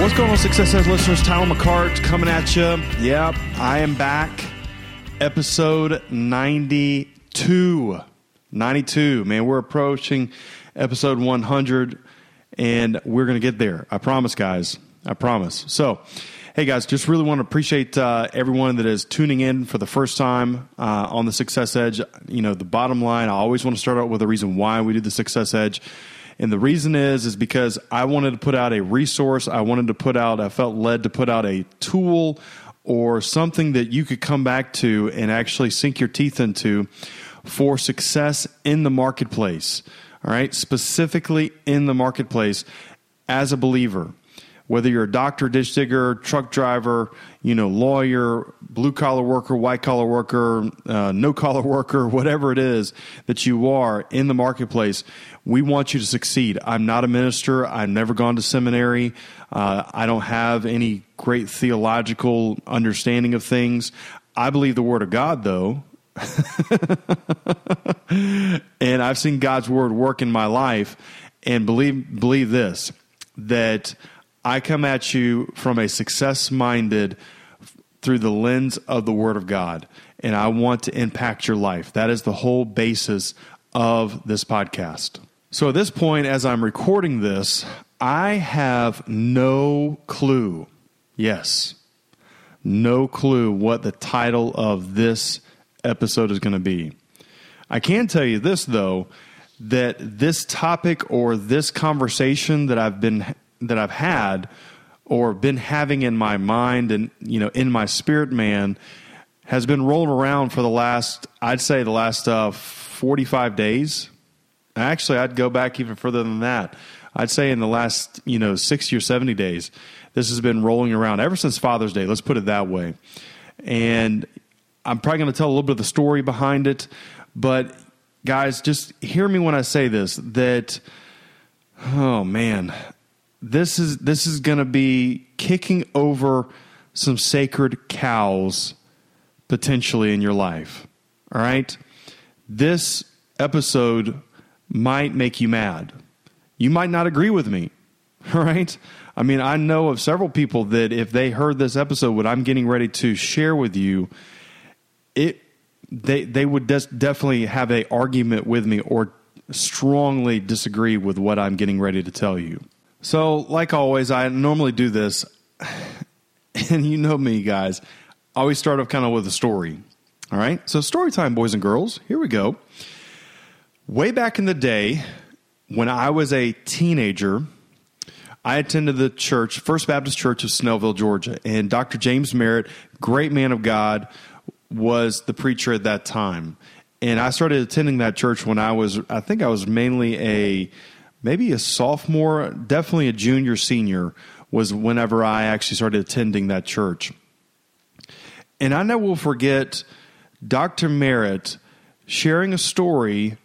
What's going on, Success Edge listeners? Tyler McCart coming at you. Yep, I am back. Episode 92. 92. Man, we're approaching episode 100, and we're going to get there. I promise, guys. I promise. So, hey, guys, just really want to appreciate uh, everyone that is tuning in for the first time uh, on the Success Edge. You know, the bottom line, I always want to start out with a reason why we do the Success Edge. And the reason is is because I wanted to put out a resource. I wanted to put out I felt led to put out a tool or something that you could come back to and actually sink your teeth into for success in the marketplace. All right, specifically in the marketplace as a believer whether you're a doctor, ditch digger, truck driver, you know, lawyer, blue collar worker, white collar worker, uh, no collar worker, whatever it is that you are in the marketplace, we want you to succeed. I'm not a minister. I've never gone to seminary. Uh, I don't have any great theological understanding of things. I believe the Word of God, though. and I've seen God's Word work in my life. And believe, believe this that I come at you from a success minded through the lens of the Word of God, and I want to impact your life. That is the whole basis of this podcast. So at this point, as I'm recording this, I have no clue. Yes, no clue what the title of this episode is going to be. I can tell you this, though, that this topic or this conversation that I've been that I've had or been having in my mind and you know in my spirit man has been rolling around for the last I'd say the last uh, 45 days. Actually, I'd go back even further than that. I'd say in the last, you know, 60 or 70 days, this has been rolling around ever since Father's Day. Let's put it that way. And I'm probably going to tell a little bit of the story behind it, but guys, just hear me when I say this that oh man, this is this is going to be kicking over some sacred cows potentially in your life. All right? This episode might make you mad. You might not agree with me. All right? I mean, I know of several people that if they heard this episode what I'm getting ready to share with you, it they they would des- definitely have a argument with me or strongly disagree with what I'm getting ready to tell you. So, like always, I normally do this, and you know me, guys. I always start off kind of with a story. All right, so story time, boys and girls. Here we go. Way back in the day, when I was a teenager, I attended the church, First Baptist Church of Snellville, Georgia, and Dr. James Merritt, great man of God, was the preacher at that time. And I started attending that church when I was, I think I was mainly a maybe a sophomore, definitely a junior, senior was whenever I actually started attending that church. And I never will forget Dr. Merritt sharing a story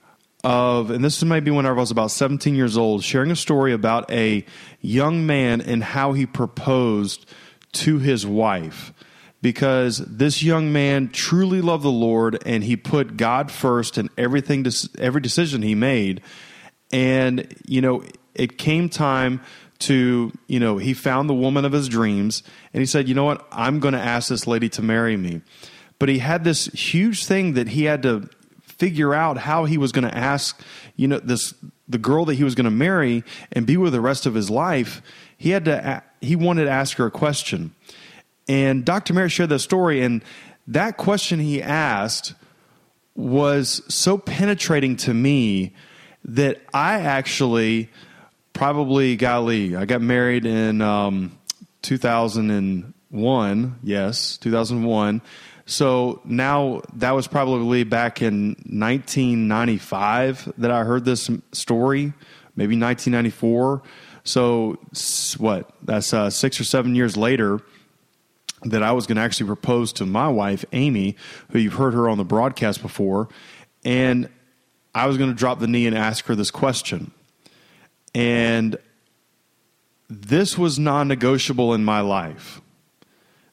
of, and this is maybe whenever I was about 17 years old, sharing a story about a young man and how he proposed to his wife. Because this young man truly loved the Lord and he put God first in everything, every decision he made. And, you know, it came time to, you know, he found the woman of his dreams and he said, you know what, I'm going to ask this lady to marry me. But he had this huge thing that he had to figure out how he was going to ask, you know, this the girl that he was going to marry and be with the rest of his life. He had to he wanted to ask her a question. And Dr. Merritt shared that story and that question he asked was so penetrating to me that I actually probably, golly, I got married in um, 2001. Yes, 2001. So now that was probably back in 1995 that I heard this story, maybe 1994. So what? That's uh, six or seven years later that I was going to actually propose to my wife, Amy, who you've heard her on the broadcast before, and I was going to drop the knee and ask her this question. And this was non negotiable in my life.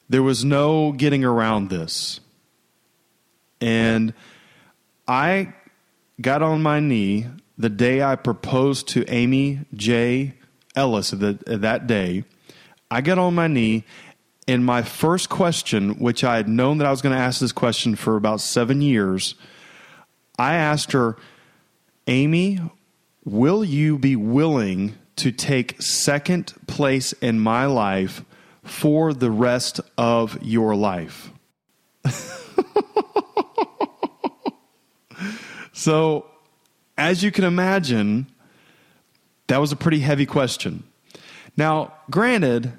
There was no getting around this. And I got on my knee the day I proposed to Amy J. Ellis that day. I got on my knee, and my first question, which I had known that I was going to ask this question for about seven years, I asked her, Amy, will you be willing to take second place in my life for the rest of your life? so, as you can imagine, that was a pretty heavy question. Now, granted,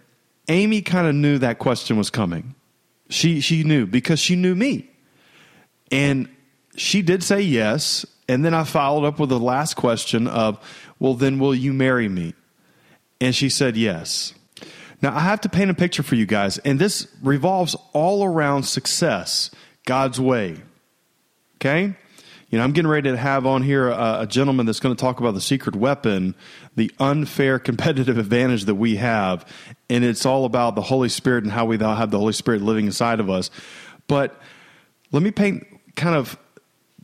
Amy kind of knew that question was coming. She she knew because she knew me. And she did say yes, and then I followed up with the last question of, "Well, then will you marry me?" And she said yes. Now, I have to paint a picture for you guys, and this revolves all around success, God's way. Okay? You know, I'm getting ready to have on here a, a gentleman that's going to talk about the secret weapon, the unfair competitive advantage that we have. And it's all about the Holy Spirit and how we have the Holy Spirit living inside of us. But let me paint kind of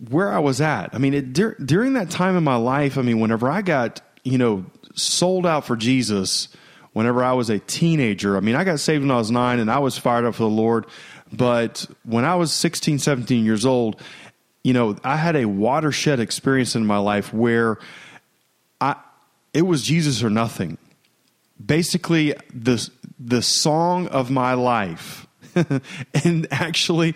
where I was at. I mean, it, dur- during that time in my life, I mean, whenever I got, you know, sold out for Jesus, whenever I was a teenager, I mean, I got saved when I was nine and I was fired up for the Lord. But when I was 16, 17 years old, you know, I had a watershed experience in my life where I it was Jesus or nothing. Basically, the the song of my life, and actually,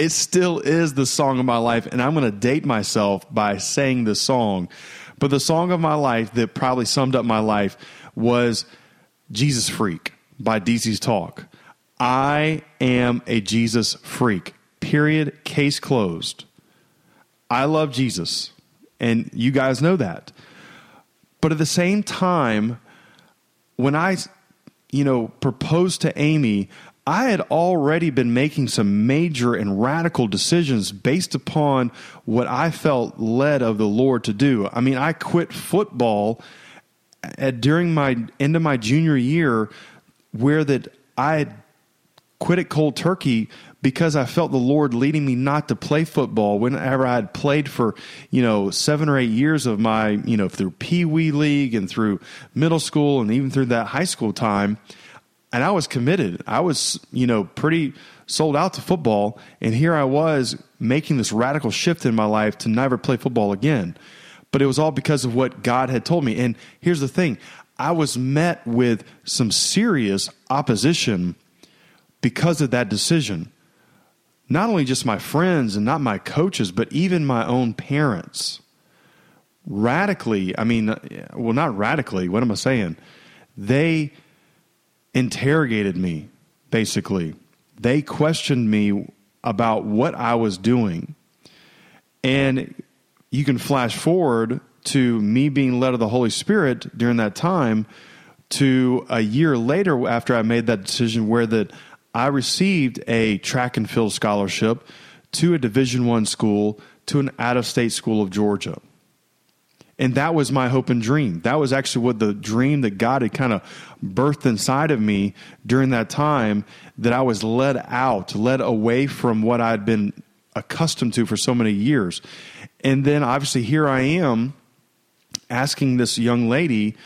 it still is the song of my life. And I'm going to date myself by saying the song, but the song of my life that probably summed up my life was "Jesus Freak" by DC's Talk. I am a Jesus freak. Period. Case closed. I love Jesus, and you guys know that. But at the same time, when I, you know, proposed to Amy, I had already been making some major and radical decisions based upon what I felt led of the Lord to do. I mean, I quit football at, during my end of my junior year, where that I quit it cold turkey because I felt the Lord leading me not to play football whenever I had played for, you know, seven or eight years of my, you know, through Pee Wee League and through middle school and even through that high school time. And I was committed. I was, you know, pretty sold out to football. And here I was making this radical shift in my life to never play football again. But it was all because of what God had told me. And here's the thing I was met with some serious opposition because of that decision not only just my friends and not my coaches, but even my own parents. Radically, I mean, well, not radically, what am I saying? They interrogated me, basically. They questioned me about what I was doing. And you can flash forward to me being led of the Holy Spirit during that time to a year later after I made that decision where that I received a track and field scholarship to a Division One school to an out of state school of Georgia. And that was my hope and dream. That was actually what the dream that God had kind of birthed inside of me during that time that I was led out, led away from what I'd been accustomed to for so many years. And then obviously here I am asking this young lady,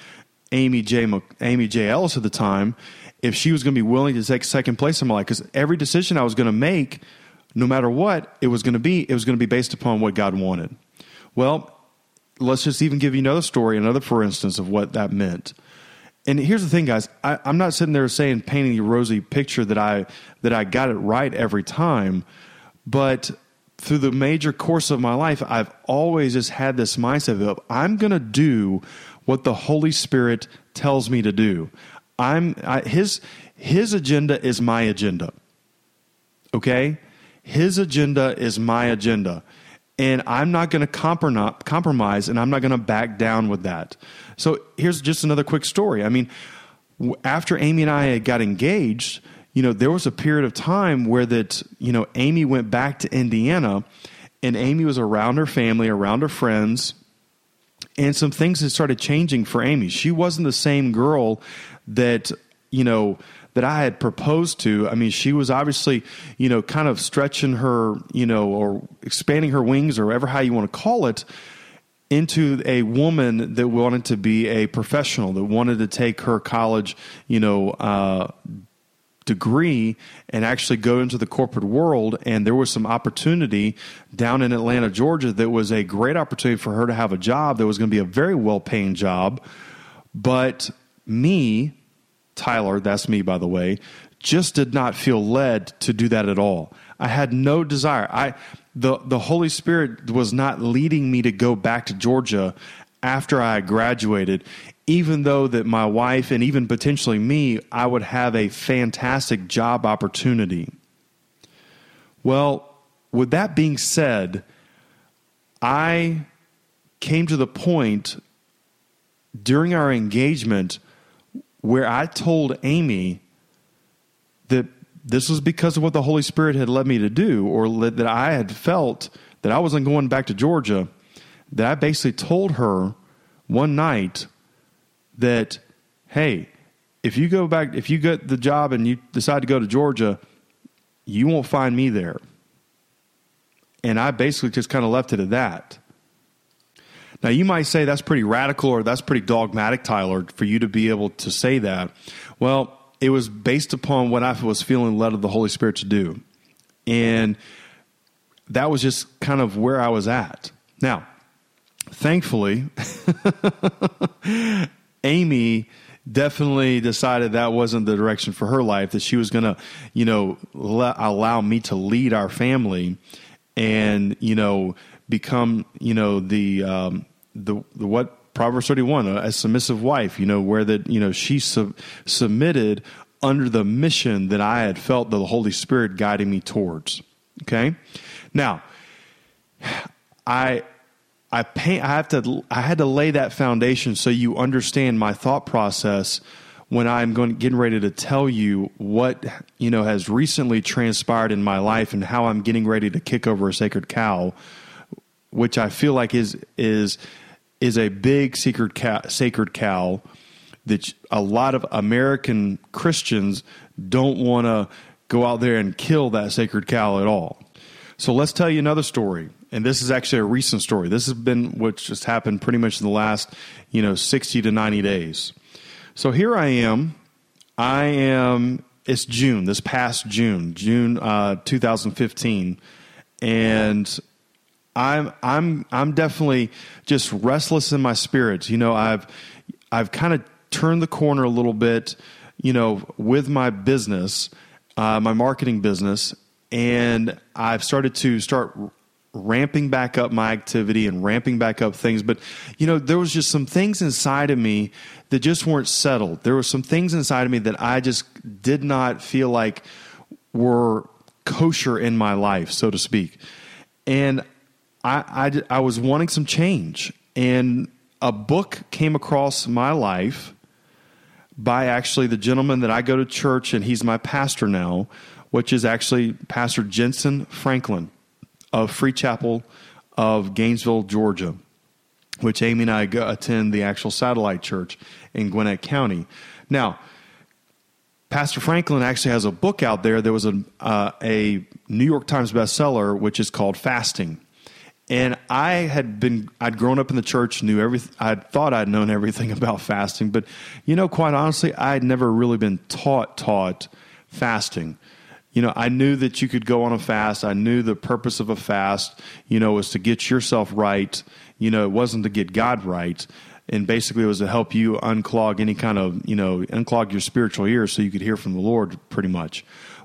Amy J. Amy J. Ellis at the time, if she was going to be willing to take second place in my life. Because every decision I was going to make, no matter what it was going to be, it was going to be based upon what God wanted. Well, let's just even give you another story, another for instance of what that meant. And here's the thing, guys. I, am not sitting there saying painting a rosy picture that I that I got it right every time, but through the major course of my life, I've always just had this mindset of I'm going to do what the Holy Spirit tells me to do. I'm I, his his agenda is my agenda. Okay? His agenda is my agenda. And I'm not going to compromise and I'm not going to back down with that. So here's just another quick story. I mean, after Amy and I got engaged, you know, there was a period of time where that, you know, Amy went back to Indiana and Amy was around her family, around her friends, and some things had started changing for Amy. She wasn't the same girl that, you know, that I had proposed to. I mean, she was obviously, you know, kind of stretching her, you know, or expanding her wings or whatever how you want to call it into a woman that wanted to be a professional, that wanted to take her college, you know, uh, degree and actually go into the corporate world. And there was some opportunity down in Atlanta, Georgia, that was a great opportunity for her to have a job that was going to be a very well paying job. But me, Tyler, that's me, by the way, just did not feel led to do that at all. I had no desire. I the the Holy Spirit was not leading me to go back to Georgia after I graduated, even though that my wife and even potentially me, I would have a fantastic job opportunity. Well, with that being said, I came to the point during our engagement where I told Amy that this was because of what the Holy Spirit had led me to do, or that I had felt that I wasn't going back to Georgia, that I basically told her one night that, hey, if you go back, if you get the job and you decide to go to Georgia, you won't find me there. And I basically just kind of left it at that. Now, you might say that's pretty radical or that's pretty dogmatic, Tyler, for you to be able to say that. Well, it was based upon what I was feeling led of the Holy Spirit to do. And that was just kind of where I was at. Now, thankfully, Amy definitely decided that wasn't the direction for her life, that she was going to, you know, let, allow me to lead our family and, you know, become, you know, the, um, the, the what Proverbs 31, a, submissive wife, you know, where that, you know, she sub- submitted under the mission that I had felt the Holy Spirit guiding me towards. Okay. Now, I, I paint, I have to, I had to lay that foundation so you understand my thought process when I'm going getting ready to tell you what you know has recently transpired in my life and how I'm getting ready to kick over a sacred cow, which I feel like is is is a big sacred cow, sacred cow that a lot of American Christians don't want to go out there and kill that sacred cow at all. So let's tell you another story. And this is actually a recent story. This has been what just happened pretty much in the last, you know, 60 to 90 days. So here I am. I am, it's June, this past June, June uh, 2015. And I'm I'm I'm definitely just restless in my spirits. You know, I've I've kind of turned the corner a little bit, you know, with my business, uh, my marketing business, and I've started to start ramping back up my activity and ramping back up things. But you know there was just some things inside of me that just weren't settled. There were some things inside of me that i just did not feel like were kosher in my life so to speak. And i i, I was wanting some change and a book came across my life by actually the gentleman that i go to church and he's my pastor now which is actually Pastor Jentezen Franklin of Free Chapel of Gainesville, Georgia, which Amy and I go, attend the actual satellite church in Gwinnett County. Now, Pastor Franklin actually has a book out there. There was a, uh, a New York Times bestseller, which is called Fasting. And I had been, I'd grown up in the church, knew everything, I thought I'd known everything about fasting, but, you know, quite honestly, I had never really been taught, taught fasting you know, I knew that you could go on a fast. I knew the purpose of a fast, you know, was to get yourself right. You know, it wasn't to get God right. And basically, it was to help you unclog any kind of, you know, unclog your spiritual ears so you could hear from the Lord pretty much.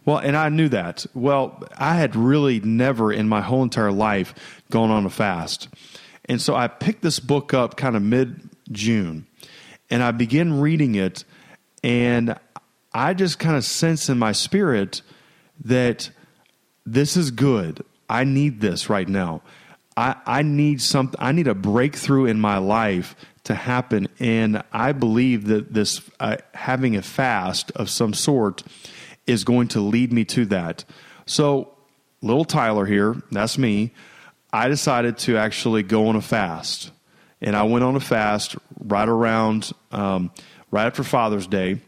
Well, and I knew that. Well, I had really never in my whole entire life gone on a fast. And so I picked this book up kind of mid June and I began reading it. And I just kind of sense in my spirit that this is good. I need this right now. I, I need something, I need a breakthrough in my life to happen, and I believe that this uh, having a fast of some sort is going to lead me to that. So, little Tyler here, that's me. I decided to actually go on a fast, and I went on a fast right around um, right after Father's Day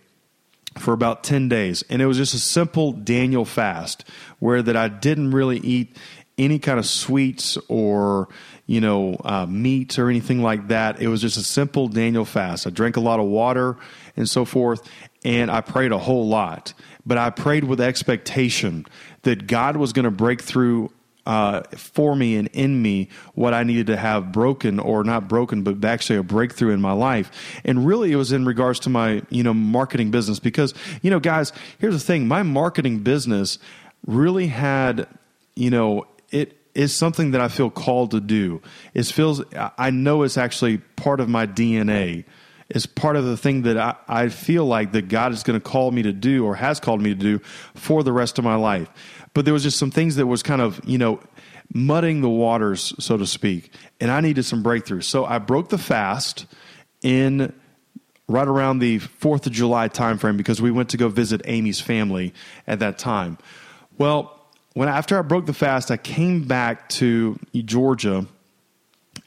for about 10 days. And it was just a simple daniel fast where that i didn't really eat any kind of sweets or you know uh, meat or anything like that. It was just a simple daniel fast. I drank a lot of water and so forth and i prayed a whole lot but i prayed with expectation that god was going to break through uh, for me and in me what I needed to have broken or not broken, but actually a breakthrough in my life. And really, it was in regards to my you know marketing business because you know, guys, here's the thing: my marketing business really had you know it is something that I feel called to do. It feels I know it's actually part of my DNA. It's part of the thing that I, I feel like that God is going to call me to do or has called me to do for the rest of my life but there was just some things that was kind of you know mudding the waters, so to speak, and I needed some breakthroughs. So I broke the fast in right around the Fourth of July timeframe because we went to go visit Amy's family at that time. Well, when after I broke the fast, I came back to Georgia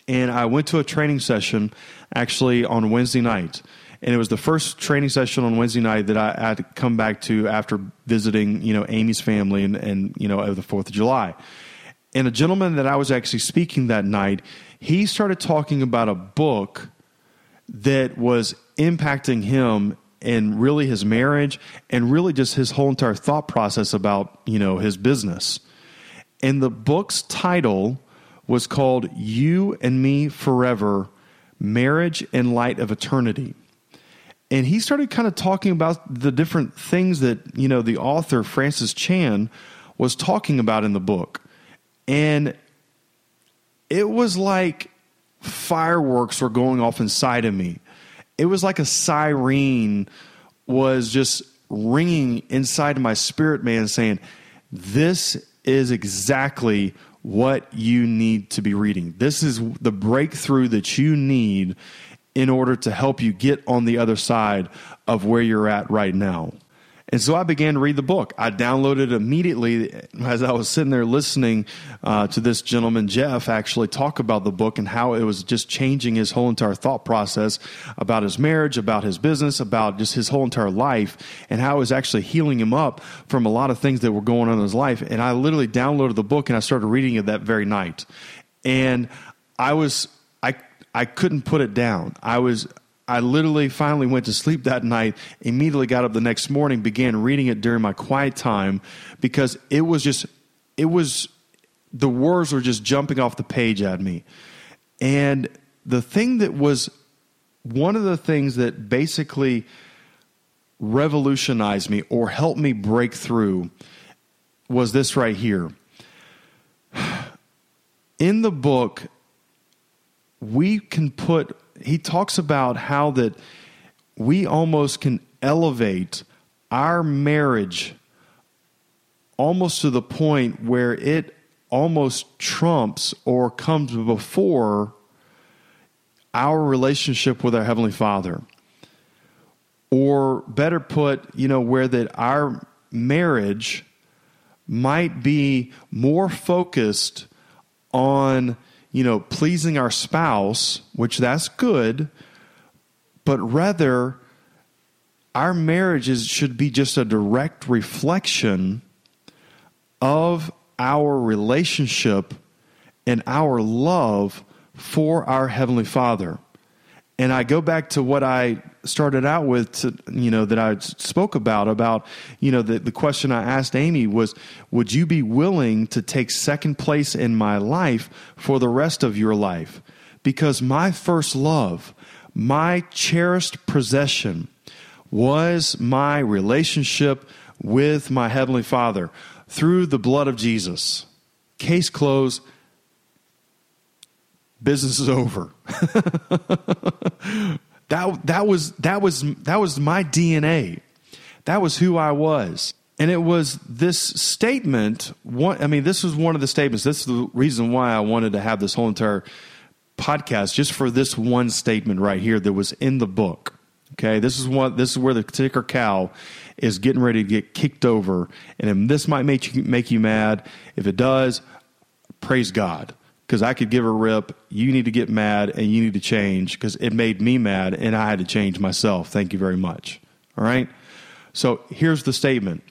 and I went to a training session actually on Wednesday night and it was the first training session on Wednesday night that I had come back to after visiting, you know, Amy's family and, and you know, of the Fourth of July. And a gentleman that I was actually speaking that night, he started talking about a book that was impacting him and really his marriage and really just his whole entire thought process about, you know, his business. And the book's title was called You and Me Forever Marriage in Light of Eternity and he started kind of talking about the different things that you know the author Francis Chan was talking about in the book, and it was like fireworks were going off inside of me. It was like a siren was just ringing inside of my spirit, man, saying, "This is exactly." What you need to be reading. This is the breakthrough that you need in order to help you get on the other side of where you're at right now. And so I began to read the book. I downloaded immediately as I was sitting there listening uh, to this gentleman, Jeff, actually talk about the book and how it was just changing his whole entire thought process about his marriage, about his business, about just his whole entire life, and how it was actually healing him up from a lot of things that were going on in his life. And I literally downloaded the book and I started reading it that very night. And I was I, I couldn't put it down. I was I literally finally went to sleep that night, immediately got up the next morning, began reading it during my quiet time because it was just it was the words were just jumping off the page at me. And the thing that was one of the things that basically revolutionized me or helped me break through was this right here. In the book, we can put, he talks about how that we almost can elevate our marriage almost to the point where it almost trumps or comes before our relationship with our heavenly father. Or better put you know where that our marriage might be more focused on you know, pleasing our spouse, which that's good, but rather our marriages should be just a direct reflection of our relationship and our love for our Heavenly Father. And I go back to what I started out with, to, you know, that I spoke about, about, you know, the, the question I asked Amy was, would you be willing to take second place in my life for the rest of your life? Because my first love, my cherished possession was my relationship with my Heavenly Father through the blood of Jesus. Case closed business is over. that that was that was that was my DNA. That was who I was. and it was this statement. One, I mean, this was one of the statements. This is the reason why I wanted to have this whole entire podcast just for this one statement right here that was in the book. Okay, this is what this is where the ticker cow is getting ready to get kicked over, and this might make you make you mad. If it does, praise God because I could give a rip. You need to get mad and you need to change because it made me mad and I had to change myself. Thank you very much. All right. So here's the statement.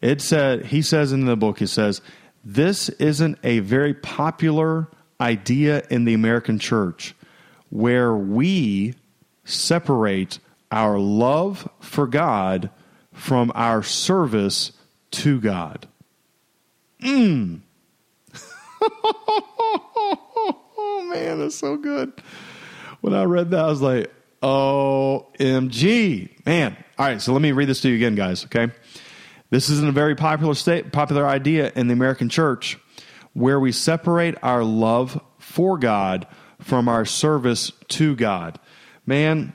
It said he says in the book. He says this isn't a very popular idea in the American church where we separate our love for God from our service to God. Mm. oh man, that's so good. When I read that, I was like, OMG. Man. All right, so let me read this to you again, guys, okay? This isn't a very popular state, popular idea in the American church where we separate our love for God from our service to God. Man,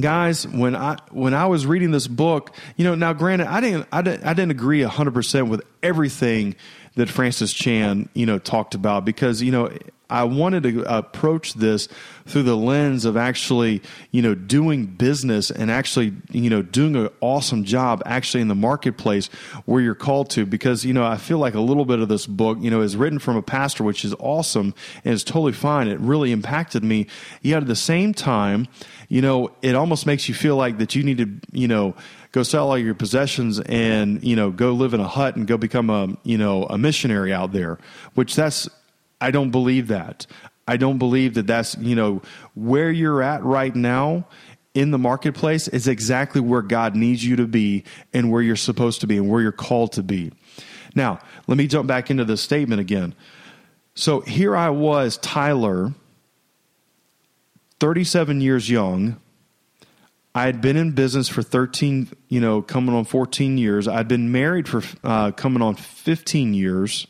guys when i when i was reading this book you know now granted i didn't i didn't, I didn't agree 100% with everything that Francis Chan, you know, talked about because, you know, I wanted to uh, approach this through the lens of actually, you know, doing business and actually, you know, doing an awesome job actually in the marketplace where you're called to. Because, you know, I feel like a little bit of this book, you know, is written from a pastor, which is awesome and is totally fine. It really impacted me. Yet at the same time, you know, it almost makes you feel like that you need to, you know, go sell all your possessions and you know go live in a hut and go become a you know a missionary out there which that's i don't believe that i don't believe that that's you know where you're at right now in the marketplace is exactly where god needs you to be and where you're supposed to be and where you're called to be now let me jump back into this statement again so here i was tyler 37 years young I had been in business for 13, you know, coming on 14 years. I'd been married for uh, coming on 15 years.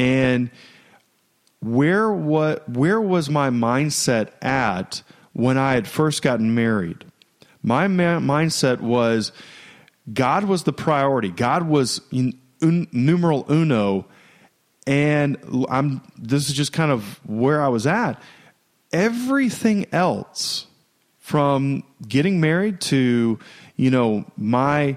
And where what where was my mindset at when I had first gotten married? My ma- mindset was God was the priority. God was in, un, numeral uno, and I'm. This is just kind of where I was at. Everything else from getting married to you know my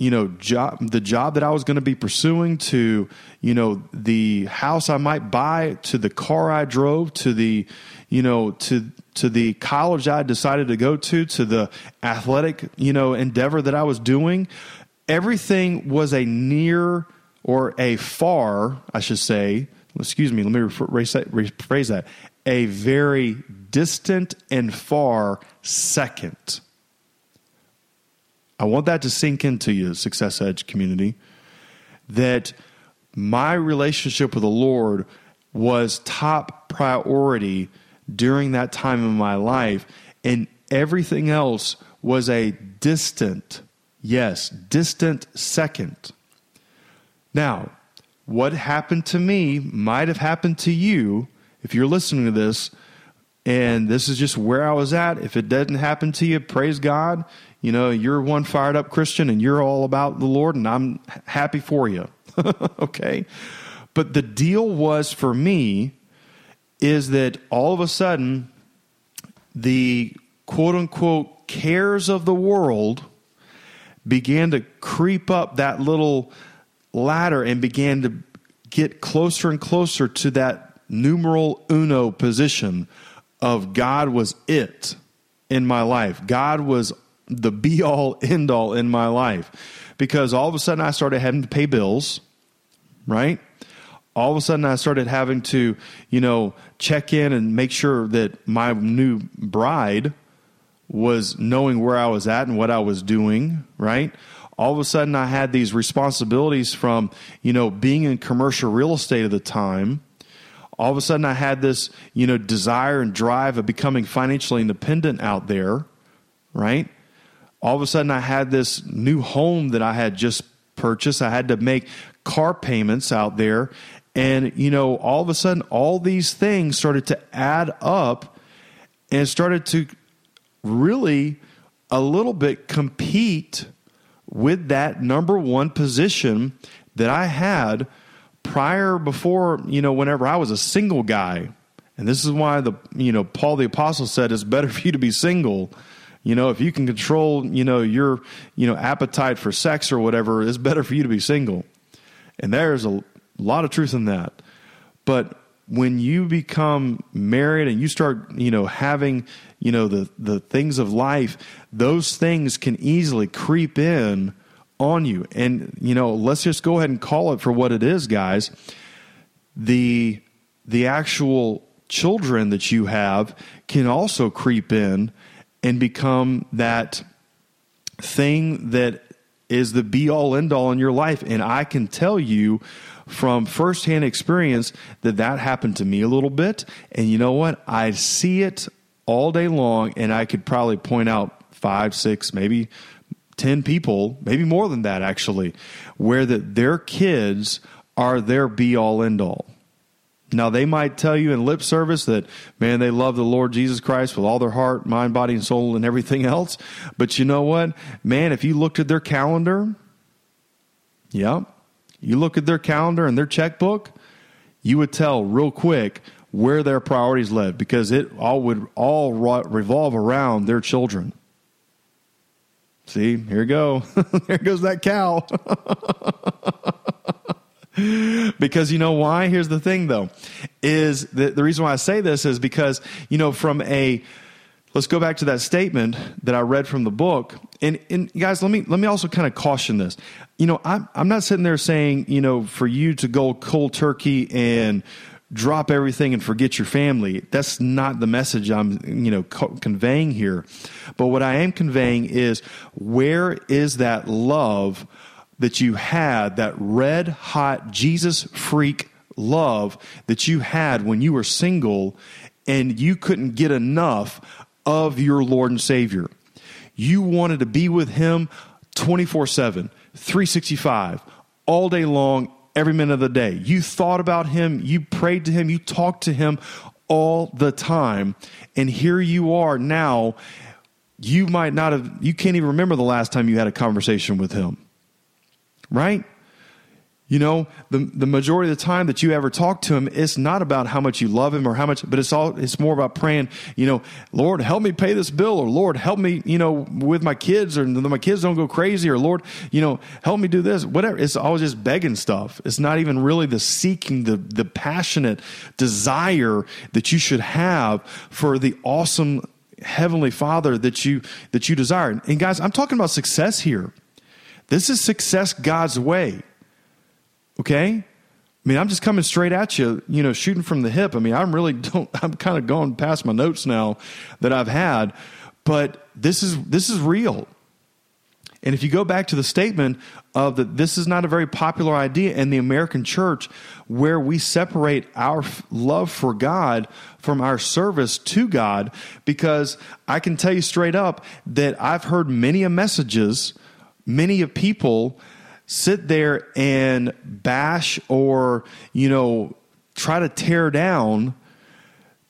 you know job the job that I was going to be pursuing to you know the house I might buy to the car I drove to the you know to to the college I decided to go to to the athletic you know endeavor that I was doing everything was a near or a far I should say excuse me let me rephrase that a very distant and far second. I want that to sink into you, Success Edge community, that my relationship with the Lord was top priority during that time in my life, and everything else was a distant, yes, distant second. Now, what happened to me might have happened to you if you're listening to this and this is just where I was at. If it doesn't happen to you, praise God. You know, you're one fired up Christian and you're all about the Lord, and I'm happy for you. okay. But the deal was for me is that all of a sudden, the quote unquote cares of the world began to creep up that little ladder and began to get closer and closer to that numeral uno position of God was it in my life. God was the be all end all in my life because all of a sudden I started having to pay bills, right? All of a sudden I started having to, you know, check in and make sure that my new bride was knowing where I was at and what I was doing, right? All of a sudden I had these responsibilities from, you know, being in commercial real estate at the time all of a sudden I had this, you know, desire and drive of becoming financially independent out there, right? All of a sudden I had this new home that I had just purchased. I had to make car payments out there. And, you know, all of a sudden all these things started to add up and started to really a little bit compete with that number one position that I had prior before, you know, whenever I was a single guy. And this is why the, you know, Paul the apostle said it's better for you to be single. You know, if you can control, you know, your, you know, appetite for sex or whatever, it's better for you to be single. And there's a lot of truth in that. But when you become married and you start, you know, having, you know, the the things of life, those things can easily creep in on you. And, you know, let's just go ahead and call it for what it is, guys. The the actual children that you have can also creep in and become that thing that is the be all end all in your life. And I can tell you from firsthand experience that that happened to me a little bit. And you know what? I see it all day long, and I could probably point out five, six, maybe 10 people, maybe more than that actually, where that their kids are their be all end all. Now, they might tell you in lip service that, man, they love the Lord Jesus Christ with all their heart, mind, body, and soul, and everything else. But you know what? Man, if you looked at their calendar, yeah, you look at their calendar and their checkbook, you would tell real quick where their priorities led because it all would all revolve around their children. See, here we go. there goes that cow. because you know why? Here's the thing though, is that the reason why I say this is because, you know, from a let's go back to that statement that I read from the book. And, and guys, let me let me also kind of caution this. You know, I'm I'm not sitting there saying, you know, for you to go cold turkey and drop everything and forget your family. That's not the message I'm, you know, co- conveying here. But what I am conveying is where is that love that you had, that red hot Jesus freak love that you had when you were single and you couldn't get enough of your Lord and Savior. You wanted to be with Him 24 7, 365, all day long, every minute of the day. You thought about Him, you prayed to Him, you talked to Him all the time. And here you are now. You might not have, you can't even remember the last time you had a conversation with Him right? You know, the, the majority of the time that you ever talk to him, it's not about how much you love him or how much, but it's all, it's more about praying, you know, Lord, help me pay this bill or Lord, help me, you know, with my kids or my kids don't go crazy or Lord, you know, help me do this, whatever. It's always just begging stuff. It's not even really the seeking, the, the passionate desire that you should have for the awesome heavenly father that you, that you desire. And guys, I'm talking about success here. This is success God's way. Okay? I mean, I'm just coming straight at you, you know, shooting from the hip. I mean, I'm really don't I'm kind of going past my notes now that I've had, but this is this is real. And if you go back to the statement of that this is not a very popular idea in the American church where we separate our love for God from our service to God because I can tell you straight up that I've heard many messages many of people sit there and bash or you know try to tear down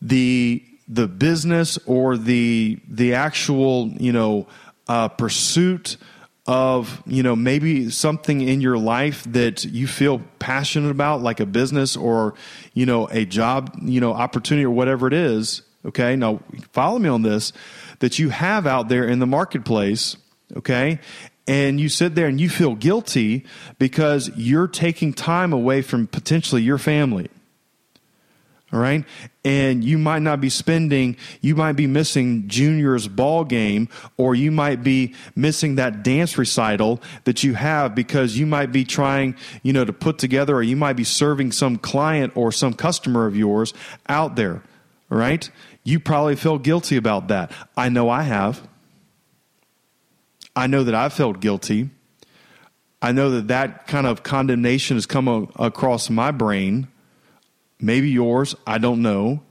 the the business or the the actual you know uh, pursuit of you know maybe something in your life that you feel passionate about like a business or you know a job you know opportunity or whatever it is okay? Now follow me on this that you have out there in the marketplace okay and you sit there and you feel guilty because you're taking time away from potentially your family. All right. And you might not be spending, you might be missing junior's ball game, or you might be missing that dance recital that you have because you might be trying, you know, to put together, or you might be serving some client or some customer of yours out there. All right. You probably feel guilty about that. I know I have. I know that I've felt guilty. I know that that kind of condemnation has come a- across my brain, maybe yours, I don't know.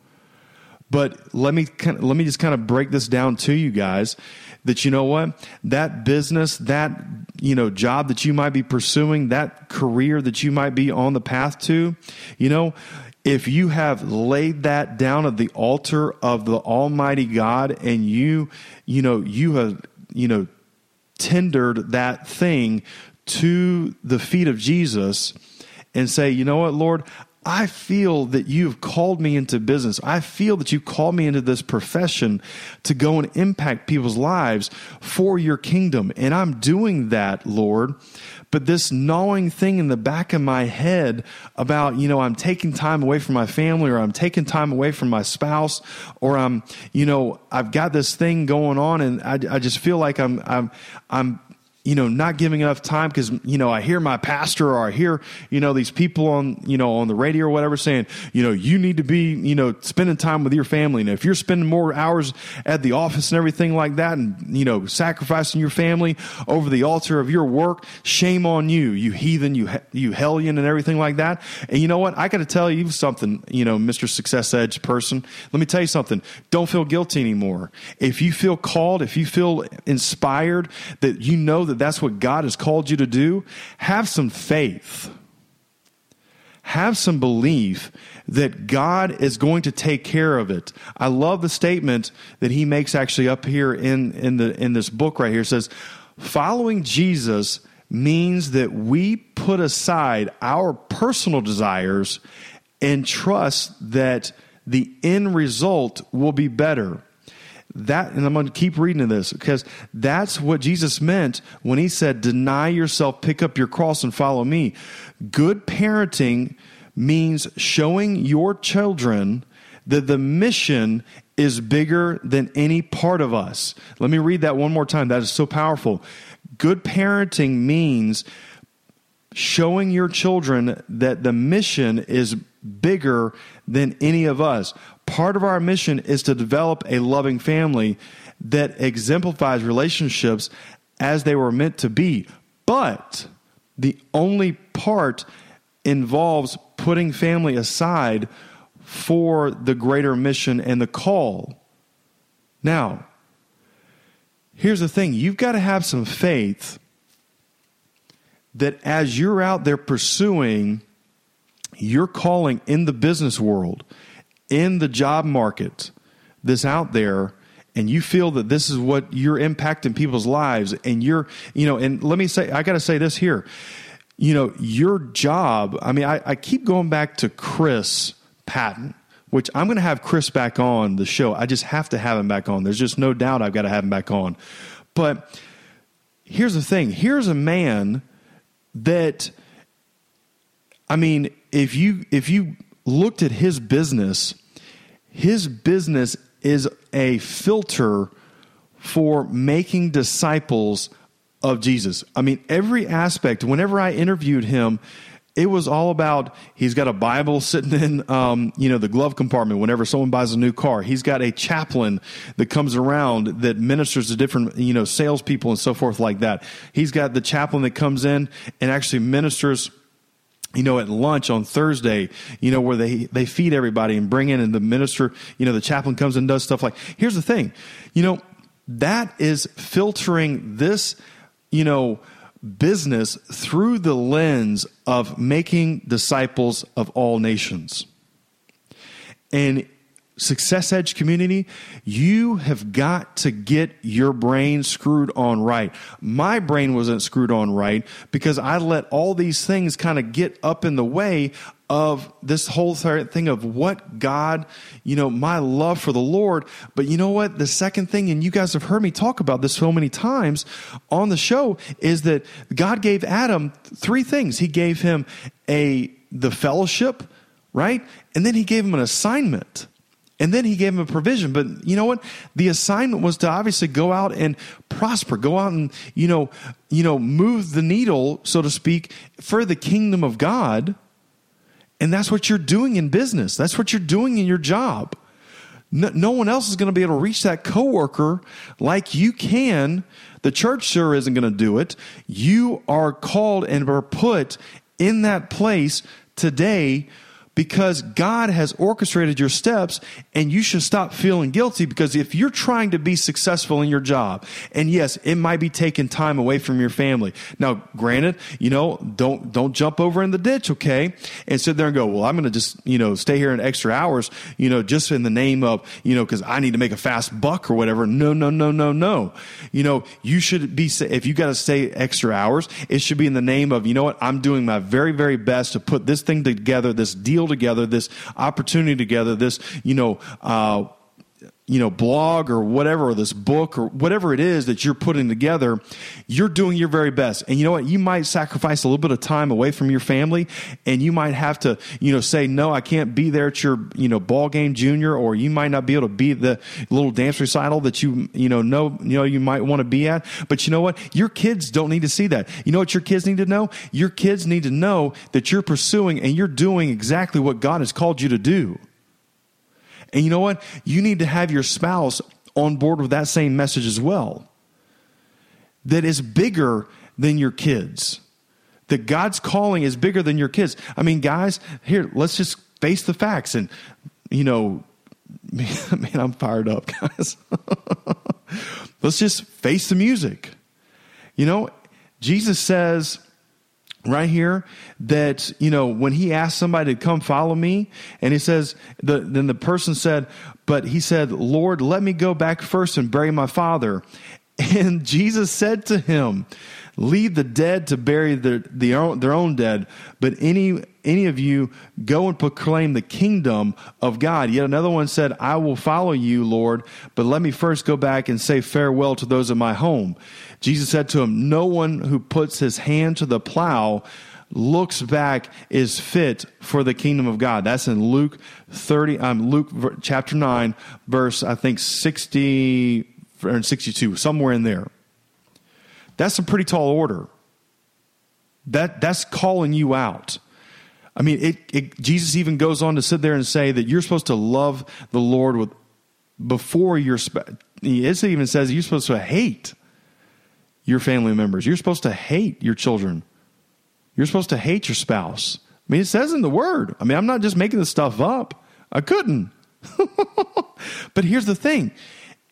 But let me let me just kind of break this down to you guys that you know what? That business, that you know, job that you might be pursuing, that career that you might be on the path to, you know, if you have laid that down at the altar of the almighty God and you, you know, you have, you know, tendered that thing to the feet of Jesus and say, you know what, Lord, I feel that you've called me into business. I feel that you called me into this profession to go and impact people's lives for your kingdom. And I'm doing that, Lord. But this gnawing thing in the back of my head about, you know, I'm taking time away from my family or I'm taking time away from my spouse or I'm, you know, I've got this thing going on and I, I just feel like I'm, I'm, I'm you know, not giving enough time because, you know, I hear my pastor or I hear, you know, these people on, you know, on the radio or whatever saying, you know, you need to be, you know, spending time with your family. And if you're spending more hours at the office and everything like that and, you know, sacrificing your family over the altar of your work, shame on you, you heathen, you, you hellion and everything like that. And you know what? I got to tell you something, you know, Mr. Success Edge person. Let me tell you something. Don't feel guilty anymore. If you feel called, if you feel inspired that you know that that's what God has called you to do, have some faith. Have some belief that God is going to take care of it. I love the statement that he makes actually up here in, in, the, in this book right here. It says, Following Jesus means that we put aside our personal desires and trust that the end result will be better that and i'm going to keep reading this because that's what jesus meant when he said deny yourself pick up your cross and follow me. Good parenting means showing your children that the mission is bigger than any part of us. Let me read that one more time. That is so powerful. Good parenting means showing your children that the mission is bigger than any of us part of our mission is to develop a loving family that exemplifies relationships as they were meant to be. But the only part involves putting family aside for the greater mission and the call. Now, here's the thing you've got to have some faith that as you're out there pursuing your calling in the business world, in the job market that's out there and you feel that this is what you're impacting people's lives and you're you know and let me say i got to say this here. You know your job i mean I, I keep going back to chris patton which i'm going to have chris back on the show. I just have to have him back on. There's just no doubt i've got to have him back on. But here's the thing. Here's a man that i mean if you if you looked at his business, his business is a filter for making disciples of Jesus. I mean, every aspect, whenever I interviewed him, it was all about he's got a Bible sitting in, um, you know, the glove compartment whenever someone buys a new car. He's got a chaplain that comes around that ministers to different, you know, salespeople and so forth like that. He's got the chaplain that comes in and actually ministers you know, at lunch on Thursday, you know, where they, they feed everybody and bring in and the minister, you know, the chaplain comes and does stuff like, here's the thing, you know, that is filtering this, you know, business through the lens of making disciples of all nations. And Success Edge community, you have got to get your brain screwed on right. My brain wasn't screwed on right because I let all these things kind of get up in the way of this whole thing of what God, you know, my love for the Lord. But you know what? The second thing, and you guys have heard me talk about this so many times on the show, is that God gave Adam three things. He gave him a the fellowship, right? And then he gave him an assignment. And then he gave him a provision. But you know what? The assignment was to obviously go out and prosper, go out and, you know, you know, move the needle, so to speak, for the kingdom of God. And that's what you're doing in business. That's what you're doing in your job. No, no one else is going to be able to reach that coworker like you can. The church sure isn't going to do it. You are called and are put in that place today because God has orchestrated your steps and you should stop feeling guilty because if you're trying to be successful in your job and yes it might be taking time away from your family. Now granted you know don't don't jump over in the ditch okay and sit there and go well I'm going to just you know stay here in extra hours you know just in the name of you know cuz I need to make a fast buck or whatever. No no no no no. You know you should be if you got to stay extra hours it should be in the name of you know what? I'm doing my very very best to put this thing together this deal together, this opportunity together, this, you know, uh, you know, blog or whatever, or this book or whatever it is that you're putting together, you're doing your very best. And you know what? You might sacrifice a little bit of time away from your family and you might have to, you know, say, no, I can't be there at your, you know, ball game junior, or you might not be able to be the little dance recital that you, you know, know, you know, you might want to be at. But you know what? Your kids don't need to see that. You know what your kids need to know? Your kids need to know that you're pursuing and you're doing exactly what God has called you to do. And you know what? You need to have your spouse on board with that same message as well. That is bigger than your kids. That God's calling is bigger than your kids. I mean, guys, here, let's just face the facts. And, you know, man, I'm fired up, guys. let's just face the music. You know, Jesus says, right here that you know when he asked somebody to come follow me and he says the, then the person said but he said lord let me go back first and bury my father. And jesus said to him leave the dead to bury their, their, own, their own dead but any any of you go and proclaim the kingdom of god. Yet another one said i will follow you lord but let me first go back and say farewell to those of my home Jesus said to him, No one who puts his hand to the plow looks back is fit for the kingdom of God. That's in Luke 30, um, Luke chapter 9, verse, I think 60 or 62, somewhere in there. That's a pretty tall order. That, that's calling you out. I mean, it, it, Jesus even goes on to sit there and say that you're supposed to love the Lord with before your. It even says you're supposed to hate your family members. You're supposed to hate your children. You're supposed to hate your spouse. I mean, it says in the word. I mean, I'm not just making this stuff up. I couldn't. but here's the thing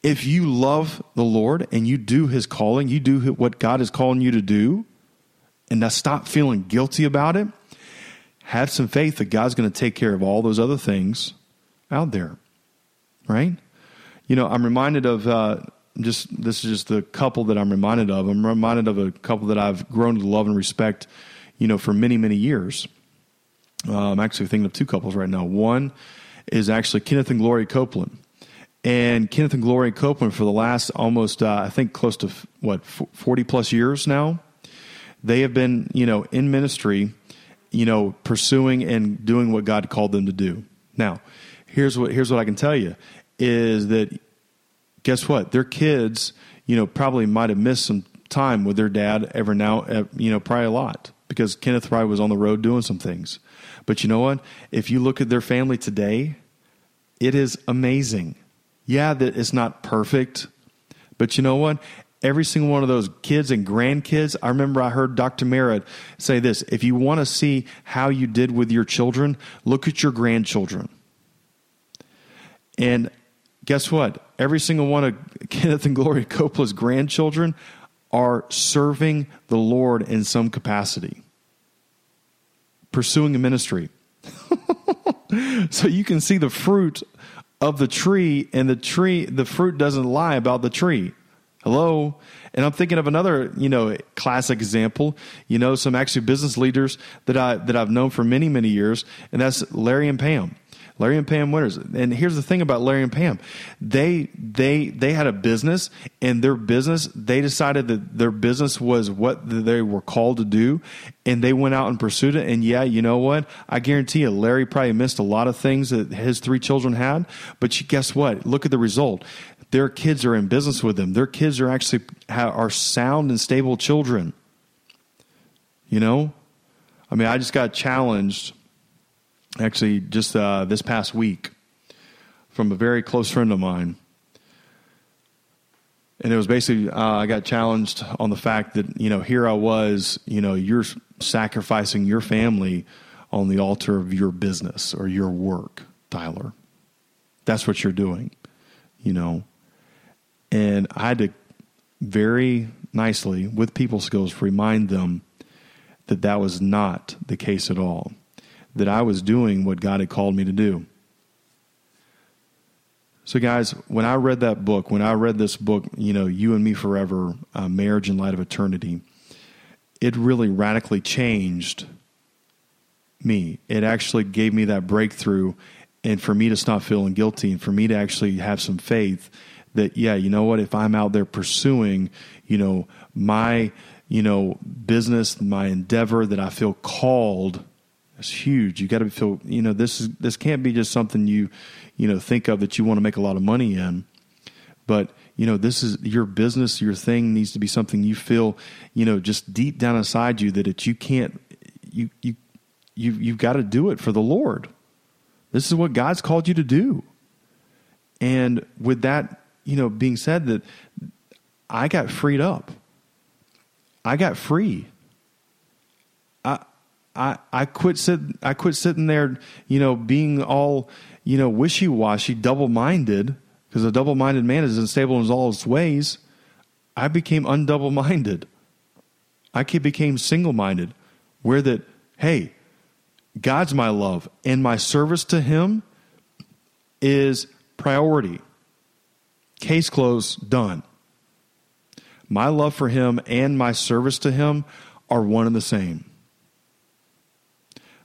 if you love the Lord and you do his calling, you do what God is calling you to do, and now stop feeling guilty about it, have some faith that God's going to take care of all those other things out there. Right? You know, I'm reminded of uh, just this is just the couple that I'm reminded of. I'm reminded of a couple that I've grown to love and respect, you know, for many many years. Uh, I'm actually thinking of two couples right now. One is actually Kenneth and Gloria Copeland, and Kenneth and Gloria Copeland for the last almost uh, I think close to what 40 plus years now. They have been you know in ministry, you know, pursuing and doing what God called them to do. Now, here's what here's what I can tell you is that guess what? Their kids, you know, probably might have missed some time with their dad ever now, you know, probably a lot because Kenneth Wright was on the road doing some things. But you know what? If you look at their family today, it is amazing. Yeah, that it's not perfect, but you know what? Every single one of those kids and grandkids, I remember I heard Dr. Merritt say this if you want to see how you did with your children, look at your grandchildren. And guess what? Every single one of Kenneth and Gloria Copeland's grandchildren are serving the Lord in some capacity, pursuing a ministry. so you can see the fruit of the tree, and the tree, the fruit doesn't lie about the tree. Hello? And I'm thinking of another, you know, classic example. You know, some actually business leaders that I that I've known for many, many years, and that's Larry and Pam. Larry and Pam Winters. And here's the thing about Larry and Pam. They they they had a business and their business they decided that their business was what they were called to do and they went out and pursued it and yeah, you know what? I guarantee you Larry probably missed a lot of things that his three children had, but guess what? Look at the result. Their kids are in business with them. Their kids are actually are sound and stable children. You know? I mean, I just got challenged actually just uh, this past week from a very close friend of mine. And it was basically, uh, I got challenged on the fact that, you know, here I was, you know, you're sacrificing your family on the altar of your business or your work, Tyler. That's what you're doing, you know. And I had to very nicely, with people skills, remind them that that was not the case at all, that I was doing what God had called me to do. So, guys, when I read that book, when I read this book, you know, You and Me Forever, uh, Marriage in Light of Eternity, it really radically changed me. It actually gave me that breakthrough, and for me to stop feeling guilty, and for me to actually have some faith that, yeah, you know what, if I'm out there pursuing, you know, my, you know, business, my endeavor that I feel called it's huge. You got to feel, you know, this is this can't be just something you, you know, think of that you want to make a lot of money in, but you know, this is your business. Your thing needs to be something you feel, you know, just deep down inside you that it you can't, you you you you've got to do it for the Lord. This is what God's called you to do. And with that, you know, being said, that I got freed up. I got free. I I, quit sit, I quit sitting there, you know, being all, you know, wishy washy, double minded, because a double minded man is unstable in all his ways. I became undouble minded. I became single minded, where that, hey, God's my love, and my service to Him is priority. Case closed, done. My love for Him and my service to Him are one and the same.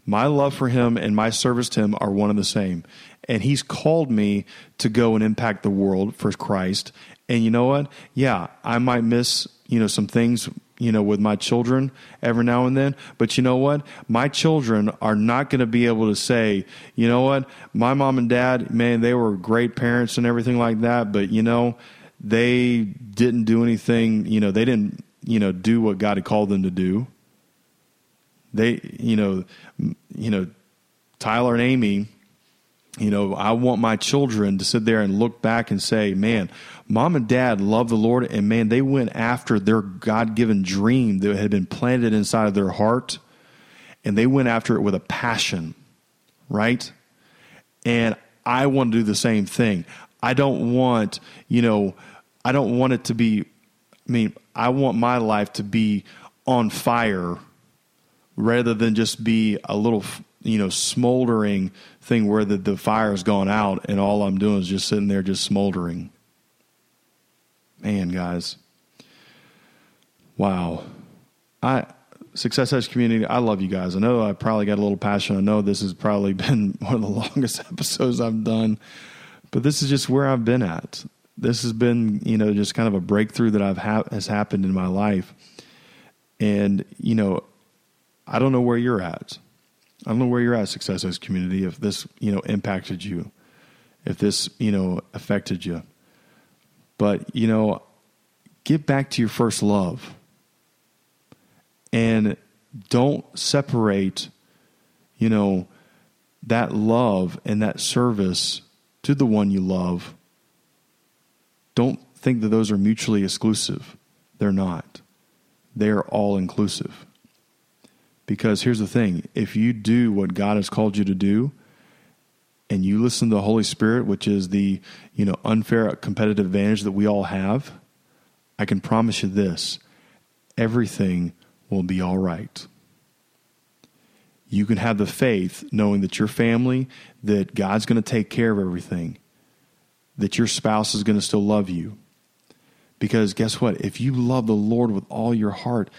My love for him and my service to him are one and the same. And he's called me to go and impact the world for Christ. And you know what? Yeah, I might miss, you know, some things, you know, with my children every now and then. But you know what? My children are not going to be able to say, you know what? My mom and dad, man, they were great parents and everything like that. But, you know, they didn't do anything, you know, they didn't, you know, do what God had called them to do. They, you know, you know, Tyler and Amy, you know, I want my children to sit there and look back and say, man, mom and dad love the Lord, and man, they went after their God given dream that had been planted inside of their heart, and they went after it with a passion, right? And I want to do the same thing. I don't want, you know, I don't want it to be, I mean, I want my life to be on fire rather than just be a little you know smoldering thing where the, the fire's gone out and all i'm doing is just sitting there just smoldering. Man guys. Wow. I success edge community i love you guys. I know i probably got a little passion. I know this has probably been one of the longest episodes i've done but this is just where i've been at. This has been you know just kind of a breakthrough that i've ha- has happened in my life. And you know I don't know where you're at. I don't know where you're at, Success Edge community, if this, you know, impacted you, if this, you know, affected you. But, you know, get back to your first love. And don't separate, you know, that love and that service to the one you love. Don't think that those are mutually exclusive. They're not. They are all inclusive. Because here's the thing if you do what God has called you to do, and you listen to the Holy Spirit, which is the you know unfair competitive advantage that we all have, I can promise you this: everything will be all right. You can have the faith knowing that your family, that God's going to take care of everything, that your spouse is going to still love you. Because guess what? If you love the Lord with all your heart,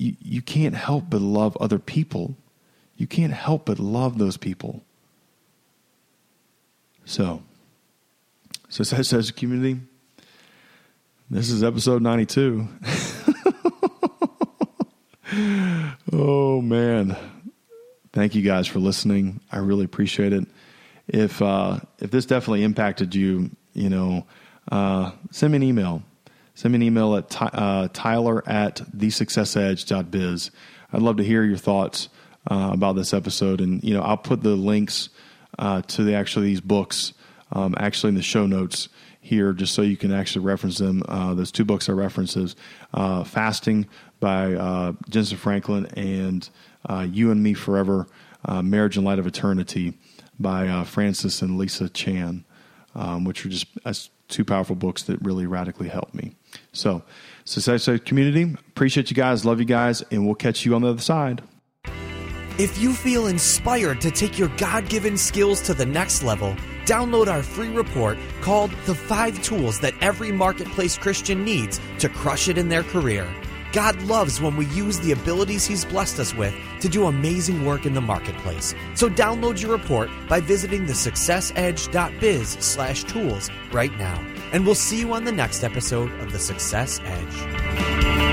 you, you can't help but love other people. You can't help but love those people. So, Success Edge community. This is episode 92. oh man. Thank you guys for listening. I really appreciate it. If uh, if this definitely impacted you, you know, uh, send me an email send me an email at uh, tyler at thesuccessedge.biz. I'd love to hear your thoughts uh, about this episode. And, you know, I'll put the links uh, to the actually these books um, actually in the show notes here just so you can actually reference them. Uh, those two books are references uh, Fasting by uh, Jentezen Franklin and You and Me Forever uh, Marriage in Light of Eternity by uh, Francis and Lisa Chan, um, which are just uh, two powerful books that really radically helped me. So, Success Edge Community, appreciate you guys, love you guys, and we'll catch you on the other side. If you feel inspired to take your God given skills to the next level, download our free report called The Five Tools That Every Marketplace Christian Needs to Crush It in Their Career. God loves when we use the abilities He's blessed us with to do amazing work in the marketplace. So download your report by visiting the successedge.biz slash tools right now and we'll see you on the next episode of The Success Edge.